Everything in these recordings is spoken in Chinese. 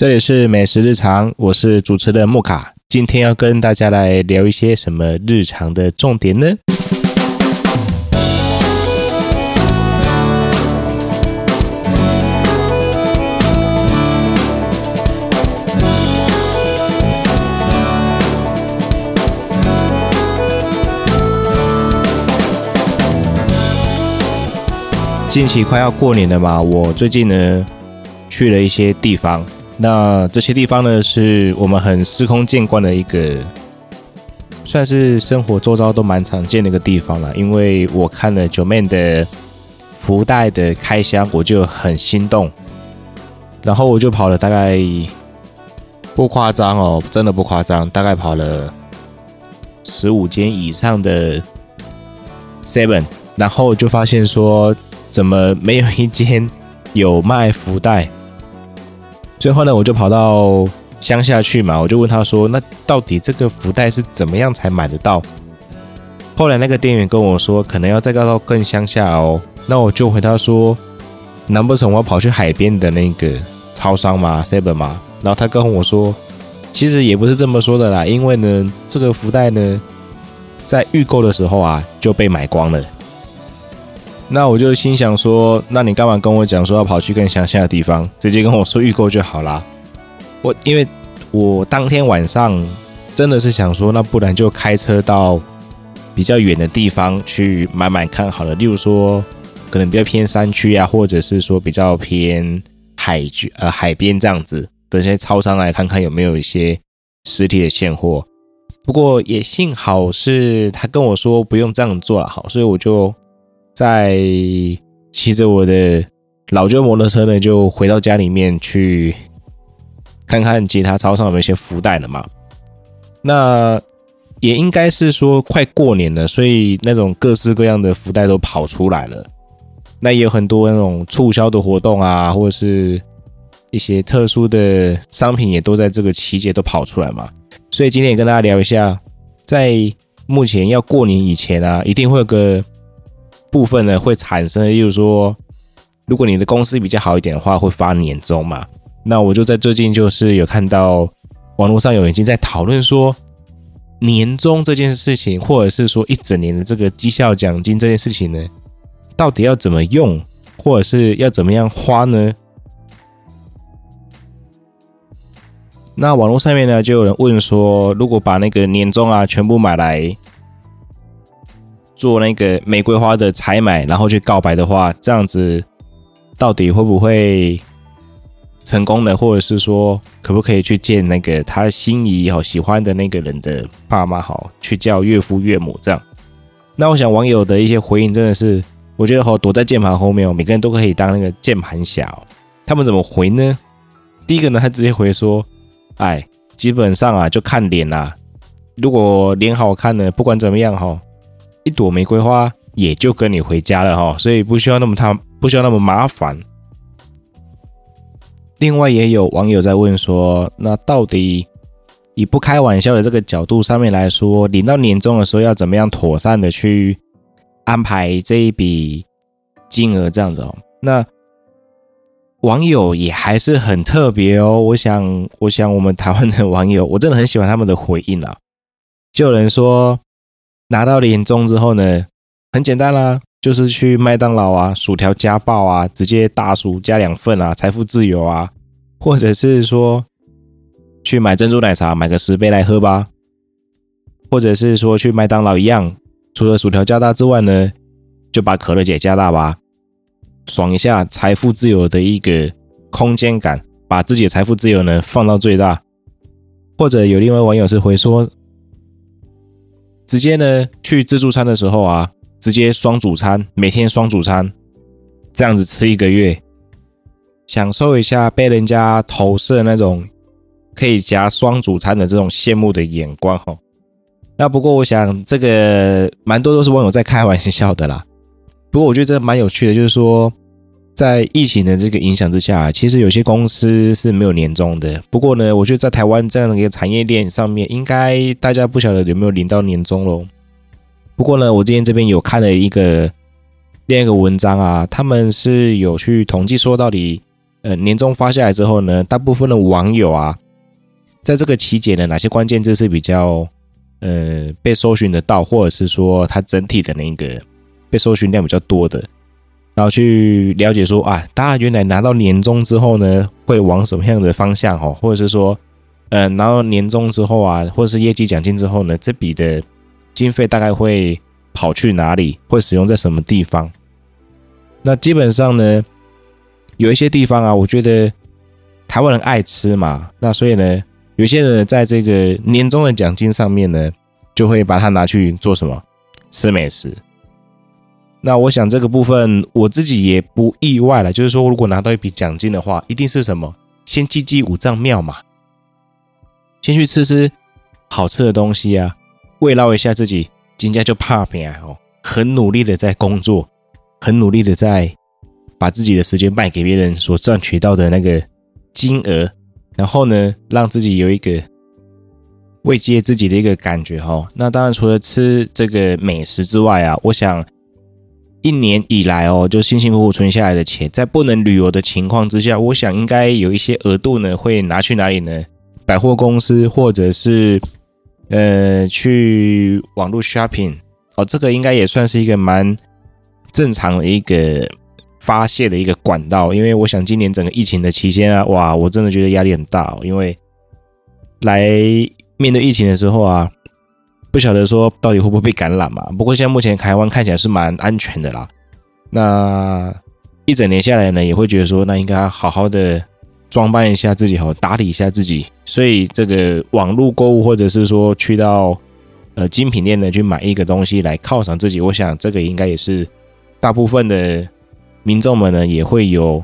这里是美食日常，我是主持人木卡。今天要跟大家来聊一些什么日常的重点呢？近期快要过年了嘛，我最近呢去了一些地方。那这些地方呢，是我们很司空见惯的一个，算是生活周遭都蛮常见的一个地方了。因为我看了九妹的福袋的开箱，我就很心动，然后我就跑了大概不夸张哦，真的不夸张，大概跑了十五间以上的 Seven，然后就发现说，怎么没有一间有卖福袋？最后呢，我就跑到乡下去嘛，我就问他说：“那到底这个福袋是怎么样才买得到？”后来那个店员跟我说：“可能要再到更乡下哦。”那我就回答说：“难不成我要跑去海边的那个超商吗？Seven 吗？”然后他跟我说：“其实也不是这么说的啦，因为呢，这个福袋呢，在预购的时候啊就被买光了。”那我就心想说，那你干嘛跟我讲说要跑去更乡下的地方，直接跟我说预购就好啦。我因为我当天晚上真的是想说，那不然就开车到比较远的地方去买买看好了。例如说，可能比较偏山区啊，或者是说比较偏海呃海边这样子，等些超商来看看有没有一些实体的现货。不过也幸好是他跟我说不用这样做了，好，所以我就。在骑着我的老旧摩托车呢，就回到家里面去看看其他超商有没有一些福袋了嘛。那也应该是说快过年了，所以那种各式各样的福袋都跑出来了。那也有很多那种促销的活动啊，或者是一些特殊的商品也都在这个期间都跑出来嘛。所以今天也跟大家聊一下，在目前要过年以前啊，一定会有个。部分呢会产生，例如说，如果你的公司比较好一点的话，会发年终嘛。那我就在最近就是有看到网络上有已经在讨论说，年终这件事情，或者是说一整年的这个绩效奖金这件事情呢，到底要怎么用，或者是要怎么样花呢？那网络上面呢就有人问说，如果把那个年终啊全部买来。做那个玫瑰花的采买，然后去告白的话，这样子到底会不会成功呢？或者是说，可不可以去见那个他心仪好喜欢的那个人的爸妈，好去叫岳父岳母这样？那我想网友的一些回应真的是，我觉得好躲在键盘后面哦，每个人都可以当那个键盘侠。他们怎么回呢？第一个呢，他直接回说：“哎，基本上啊，就看脸啦。如果脸好看呢，不管怎么样哈。”一朵玫瑰花也就跟你回家了哈，所以不需要那么他，不需要那么麻烦。另外也有网友在问说，那到底以不开玩笑的这个角度上面来说，领到年终的时候要怎么样妥善的去安排这一笔金额这样子哦？那网友也还是很特别哦。我想，我想我们台湾的网友，我真的很喜欢他们的回应啊。就有人说。拿到年终之后呢，很简单啦，就是去麦当劳啊，薯条加爆啊，直接大薯加两份啊，财富自由啊，或者是说去买珍珠奶茶，买个十杯来喝吧，或者是说去麦当劳一样，除了薯条加大之外呢，就把可乐姐加大吧，爽一下财富自由的一个空间感，把自己的财富自由呢放到最大，或者有另外网友是回说。直接呢去自助餐的时候啊，直接双主餐，每天双主餐，这样子吃一个月，享受一下被人家投射那种可以夹双主餐的这种羡慕的眼光哈。那不过我想这个蛮多都是网友在开玩笑的啦。不过我觉得这蛮有趣的，就是说。在疫情的这个影响之下，其实有些公司是没有年终的。不过呢，我觉得在台湾这样的一个产业链上面，应该大家不晓得有没有领到年终喽。不过呢，我今天这边有看了一个另一个文章啊，他们是有去统计说，到底呃年终发下来之后呢，大部分的网友啊，在这个期间呢，哪些关键字是比较呃被搜寻得到，或者是说它整体的那个被搜寻量比较多的，然后去了解说啊，大家原来拿到年终之后呢，会往什么样的方向哦，或者是说，呃，拿到年终之后啊，或者是业绩奖金之后呢，这笔的经费大概会跑去哪里，会使用在什么地方？那基本上呢，有一些地方啊，我觉得台湾人爱吃嘛，那所以呢，有些人在这个年终的奖金上面呢，就会把它拿去做什么？吃美食。那我想这个部分我自己也不意外了，就是说如果拿到一笔奖金的话，一定是什么？先祭祭五脏庙嘛，先去吃吃好吃的东西啊，慰劳一下自己，今天就怕平安哦，很努力的在工作。很努力的在把自己的时间卖给别人所赚取到的那个金额，然后呢，让自己有一个慰藉自己的一个感觉哈。那当然，除了吃这个美食之外啊，我想一年以来哦，就辛辛苦苦存下来的钱，在不能旅游的情况之下，我想应该有一些额度呢，会拿去哪里呢？百货公司，或者是呃，去网络 shopping 哦，这个应该也算是一个蛮。正常的一个发泄的一个管道，因为我想今年整个疫情的期间啊，哇，我真的觉得压力很大哦，因为来面对疫情的时候啊，不晓得说到底会不会被感染嘛。不过现在目前台湾看起来是蛮安全的啦。那一整年下来呢，也会觉得说，那应该好好的装扮一下自己，好打理一下自己。所以这个网络购物，或者是说去到呃精品店呢，去买一个东西来犒赏自己，我想这个应该也是。大部分的民众们呢，也会有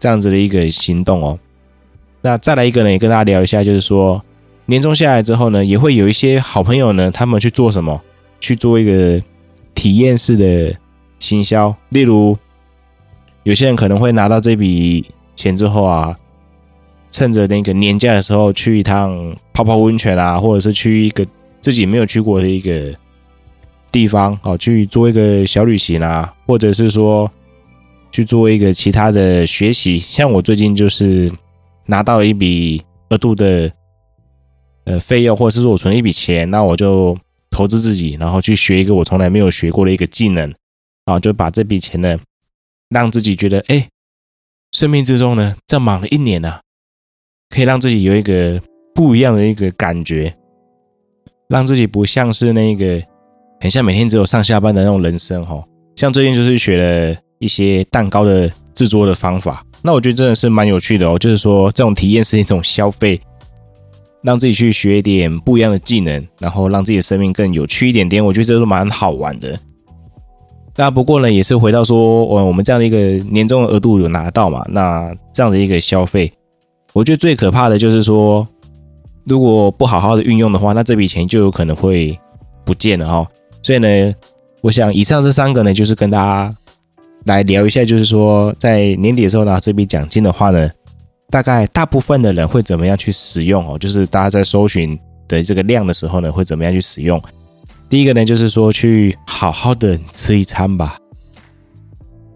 这样子的一个行动哦。那再来一个呢，也跟大家聊一下，就是说年终下来之后呢，也会有一些好朋友呢，他们去做什么？去做一个体验式的行销。例如，有些人可能会拿到这笔钱之后啊，趁着那个年假的时候去一趟泡泡温泉啊，或者是去一个自己没有去过的一个。地方哦，去做一个小旅行啊，或者是说去做一个其他的学习。像我最近就是拿到了一笔额度的呃费用，或者是说我存一笔钱，那我就投资自己，然后去学一个我从来没有学过的一个技能啊，就把这笔钱呢，让自己觉得哎，生命之中呢，这忙了一年呢，可以让自己有一个不一样的一个感觉，让自己不像是那个。很像每天只有上下班的那种人生哈，像最近就是学了一些蛋糕的制作的方法，那我觉得真的是蛮有趣的哦。就是说这种体验是一种消费，让自己去学一点不一样的技能，然后让自己的生命更有趣一点点。我觉得这都蛮好玩的。那不过呢，也是回到说，我我们这样的一个年终的额度有拿到嘛？那这样的一个消费，我觉得最可怕的就是说，如果不好好的运用的话，那这笔钱就有可能会不见了哈。所以呢，我想以上这三个呢，就是跟大家来聊一下，就是说在年底的时候拿这笔奖金的话呢，大概大部分的人会怎么样去使用哦？就是大家在搜寻的这个量的时候呢，会怎么样去使用？第一个呢，就是说去好好的吃一餐吧。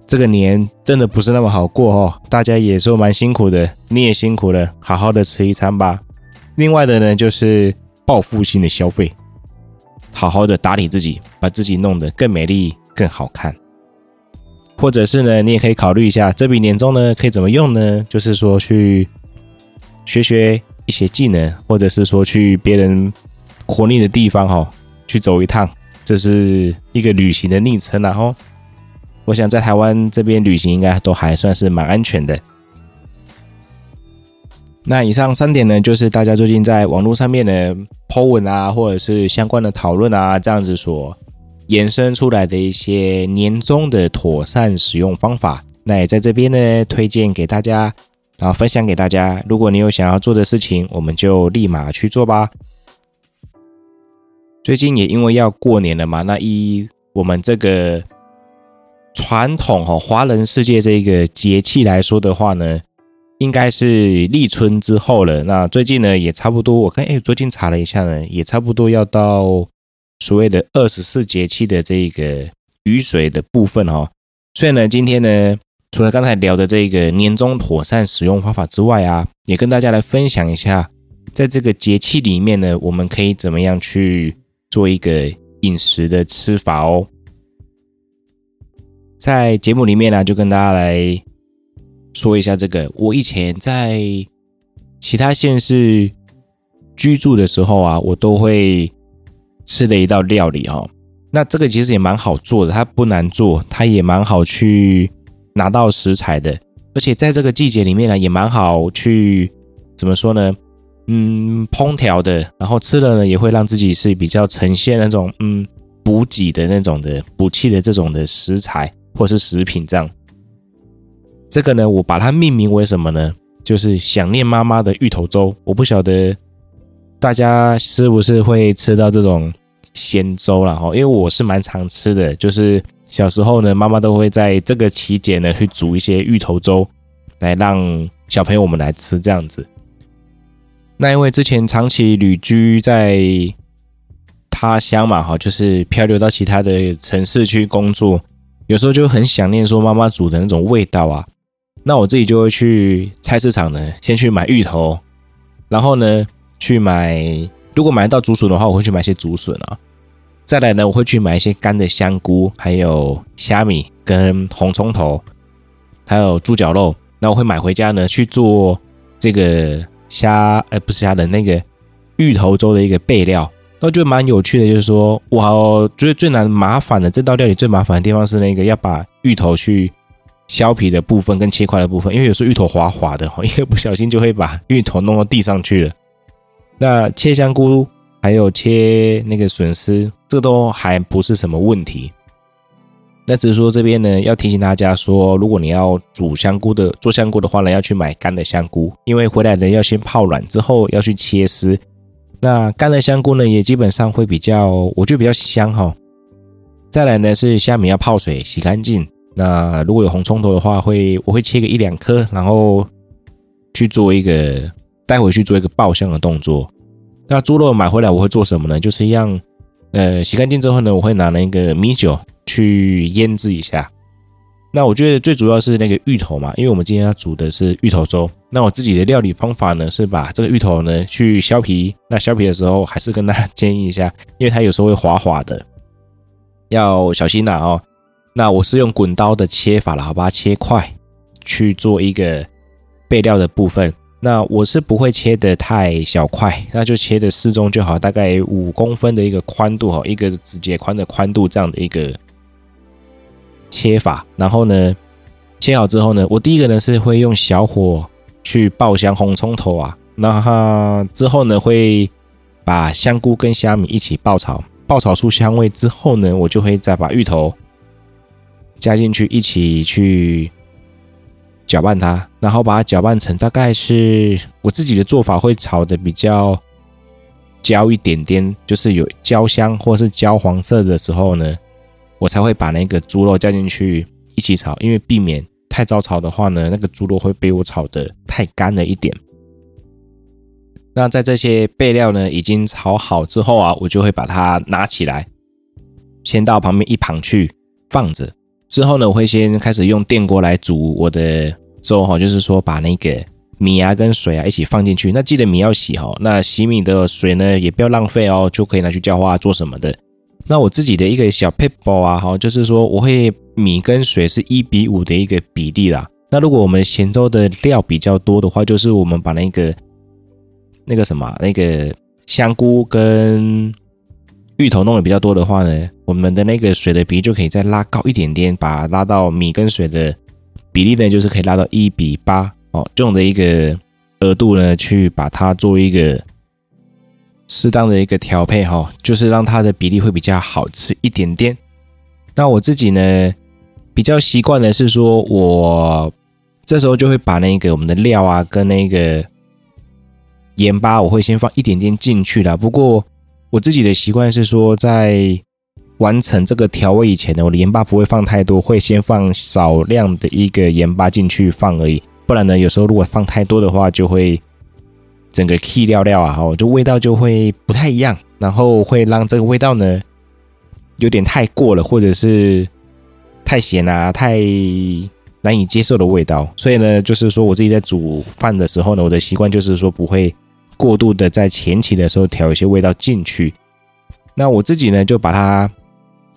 这个年真的不是那么好过哦，大家也说蛮辛苦的，你也辛苦了，好好的吃一餐吧。另外的呢，就是报复性的消费。好好的打理自己，把自己弄得更美丽、更好看，或者是呢，你也可以考虑一下这笔年终呢可以怎么用呢？就是说去学学一些技能，或者是说去别人活腻的地方哈，去走一趟，这是一个旅行的昵称然后，我想在台湾这边旅行应该都还算是蛮安全的。那以上三点呢，就是大家最近在网络上面的 po 文啊，或者是相关的讨论啊，这样子所衍生出来的一些年终的妥善使用方法。那也在这边呢，推荐给大家，然后分享给大家。如果你有想要做的事情，我们就立马去做吧。最近也因为要过年了嘛，那以我们这个传统哈华人世界这个节气来说的话呢。应该是立春之后了。那最近呢，也差不多。我看，哎，最近查了一下呢，也差不多要到所谓的二十四节气的这个雨水的部分哈。所以呢，今天呢，除了刚才聊的这个年终妥善使用方法之外啊，也跟大家来分享一下，在这个节气里面呢，我们可以怎么样去做一个饮食的吃法哦。在节目里面呢，就跟大家来说一下这个，我以前在其他县市居住的时候啊，我都会吃的一道料理哈。那这个其实也蛮好做的，它不难做，它也蛮好去。拿到食材的，而且在这个季节里面呢，也蛮好去怎么说呢？嗯，烹调的，然后吃了呢，也会让自己是比较呈现那种嗯补给的那种的补气的这种的食材或是食品这样。这个呢，我把它命名为什么呢？就是想念妈妈的芋头粥。我不晓得大家是不是会吃到这种咸粥了哈，因为我是蛮常吃的，就是。小时候呢，妈妈都会在这个期间呢去煮一些芋头粥，来让小朋友们来吃这样子。那因为之前长期旅居在他乡嘛，哈，就是漂流到其他的城市去工作，有时候就很想念说妈妈煮的那种味道啊。那我自己就会去菜市场呢，先去买芋头，然后呢去买，如果买得到竹笋的话，我会去买些竹笋啊。再来呢，我会去买一些干的香菇，还有虾米跟红葱头，还有猪脚肉。那我会买回家呢去做这个虾，呃，不是虾的那个芋头粥的一个备料。那就蛮有趣的，就是说，我觉得最难麻烦的这道料理最麻烦的地方是那个要把芋头去削皮的部分跟切块的部分，因为有时候芋头滑滑的，一个不小心就会把芋头弄到地上去了。那切香菇。还有切那个笋丝，这都还不是什么问题。那只是说这边呢，要提醒大家说，如果你要煮香菇的、做香菇的话呢，要去买干的香菇，因为回来呢要先泡软之后要去切丝。那干的香菇呢，也基本上会比较，我觉得比较香哈。再来呢是虾米要泡水洗干净。那如果有红葱头的话，会我会切个一两颗，然后去做一个带回去做一个爆香的动作。那猪肉买回来我会做什么呢？就是一样，呃，洗干净之后呢，我会拿那个米酒去腌制一下。那我觉得最主要是那个芋头嘛，因为我们今天要煮的是芋头粥。那我自己的料理方法呢，是把这个芋头呢去削皮。那削皮的时候还是跟大家建议一下，因为它有时候会滑滑的，要小心呐哦。那我是用滚刀的切法了，好把它切块去做一个备料的部分。那我是不会切的太小块，那就切的适中就好，大概五公分的一个宽度哈，一个指节宽的宽度这样的一个切法。然后呢，切好之后呢，我第一个呢是会用小火去爆香红葱头啊，那之后呢会把香菇跟虾米一起爆炒，爆炒出香味之后呢，我就会再把芋头加进去一起去。搅拌它，然后把它搅拌成大概是我自己的做法，会炒的比较焦一点点，就是有焦香或是焦黄色的时候呢，我才会把那个猪肉加进去一起炒，因为避免太早炒的话呢，那个猪肉会被我炒的太干了一点。那在这些备料呢已经炒好之后啊，我就会把它拿起来，先到旁边一旁去放着。之后呢，我会先开始用电锅来煮我的粥哈，就是说把那个米啊跟水啊一起放进去。那记得米要洗哈，那洗米的水呢也不要浪费哦，就可以拿去浇花做什么的。那我自己的一个小撇步啊哈，就是说我会米跟水是一比五的一个比例啦。那如果我们咸粥的料比较多的话，就是我们把那个那个什么那个香菇跟芋头弄的比较多的话呢，我们的那个水的比例就可以再拉高一点点，把它拉到米跟水的比例呢，就是可以拉到一比八哦，这种的一个额度呢，去把它做一个适当的一个调配哈，就是让它的比例会比较好吃一点点。那我自己呢，比较习惯的是说，我这时候就会把那个我们的料啊跟那个盐巴，我会先放一点点进去啦。不过我自己的习惯是说，在完成这个调味以前呢，我的盐巴不会放太多，会先放少量的一个盐巴进去放而已。不然呢，有时候如果放太多的话，就会整个起料料啊，哦，就味道就会不太一样，然后会让这个味道呢有点太过了，或者是太咸啊，太难以接受的味道。所以呢，就是说我自己在煮饭的时候呢，我的习惯就是说不会过度的在前期的时候调一些味道进去。那我自己呢，就把它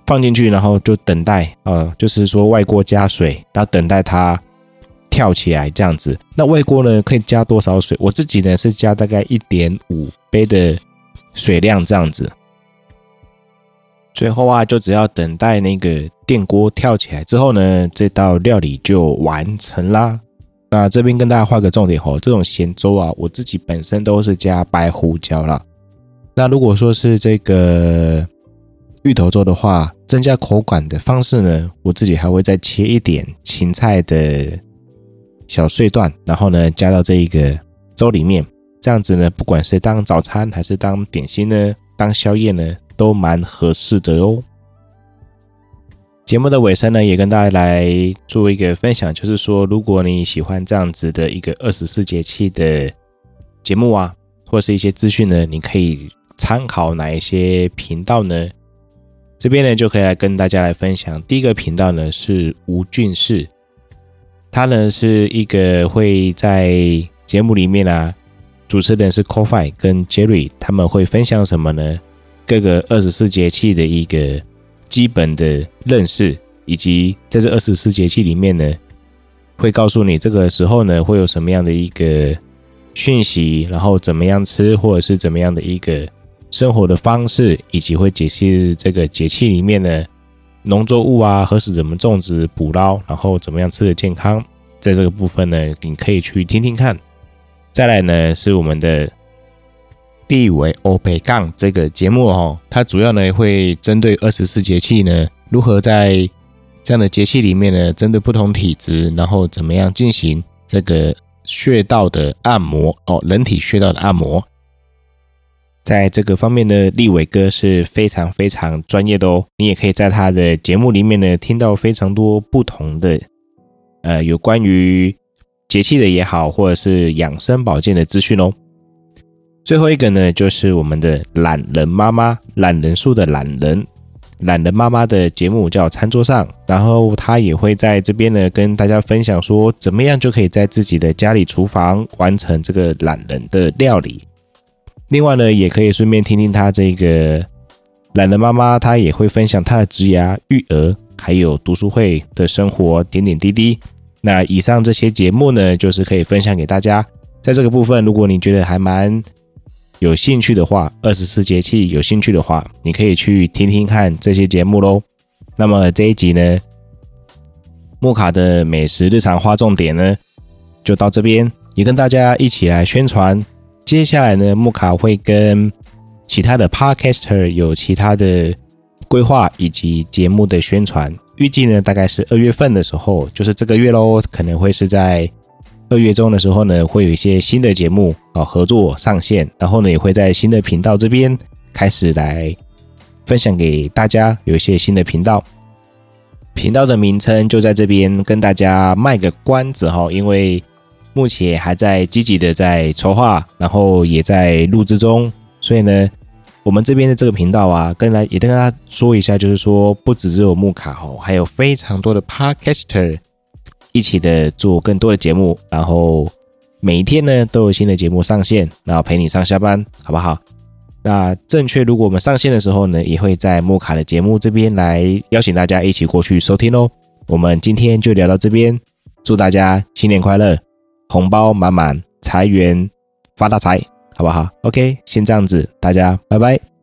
放进去，然后就等待，呃，就是说外锅加水，然后等待它跳起来这样子。那外锅呢，可以加多少水？我自己呢是加大概一点五杯的水量这样子。最后啊，就只要等待那个电锅跳起来之后呢，这道料理就完成啦。那这边跟大家画个重点哦，这种咸粥啊，我自己本身都是加白胡椒啦。那如果说是这个芋头粥的话，增加口感的方式呢，我自己还会再切一点芹菜的小碎段，然后呢加到这一个粥里面，这样子呢，不管是当早餐还是当点心呢，当宵夜呢。都蛮合适的哦。节目的尾声呢，也跟大家来做一个分享，就是说，如果你喜欢这样子的一个二十四节气的节目啊，或是一些资讯呢，你可以参考哪一些频道呢？这边呢就可以来跟大家来分享。第一个频道呢是吴俊士，他呢是一个会在节目里面啊，主持人是 Coffee 跟 Jerry，他们会分享什么呢？各个二十四节气的一个基本的认识，以及在这二十四节气里面呢，会告诉你这个时候呢会有什么样的一个讯息，然后怎么样吃，或者是怎么样的一个生活的方式，以及会解析这个节气里面呢农作物啊何时怎么种植捕捞，然后怎么样吃的健康，在这个部分呢你可以去听听看。再来呢是我们的。立伟欧北杠这个节目哦，它主要呢会针对二十四节气呢，如何在这样的节气里面呢，针对不同体质，然后怎么样进行这个穴道的按摩哦，人体穴道的按摩，在这个方面呢，立伟哥是非常非常专业的哦。你也可以在他的节目里面呢，听到非常多不同的呃有关于节气的也好，或者是养生保健的资讯哦。最后一个呢，就是我们的懒人妈妈，懒人树的懒人，懒人妈妈的节目叫餐桌上，然后她也会在这边呢跟大家分享说，怎么样就可以在自己的家里厨房完成这个懒人的料理。另外呢，也可以顺便听听她这个懒人妈妈，她也会分享她的职涯、育儿，还有读书会的生活点点滴滴。那以上这些节目呢，就是可以分享给大家。在这个部分，如果你觉得还蛮有兴趣的话，二十四节气有兴趣的话，你可以去听听看这些节目喽。那么这一集呢，木卡的美食日常划重点呢，就到这边，也跟大家一起来宣传。接下来呢，木卡会跟其他的 Podcaster 有其他的规划以及节目的宣传。预计呢，大概是二月份的时候，就是这个月喽，可能会是在。二月中的时候呢，会有一些新的节目啊合作上线，然后呢也会在新的频道这边开始来分享给大家，有一些新的频道，频道的名称就在这边跟大家卖个关子哈，因为目前还在积极的在筹划，然后也在录制中，所以呢，我们这边的这个频道啊，跟来也跟大家说一下，就是说不只只有木卡哦，还有非常多的 Podcaster。一起的做更多的节目，然后每一天呢都有新的节目上线，然后陪你上下班，好不好？那正确，如果我们上线的时候呢，也会在莫卡的节目这边来邀请大家一起过去收听哦。我们今天就聊到这边，祝大家新年快乐，红包满满，财源发大财，好不好？OK，先这样子，大家拜拜。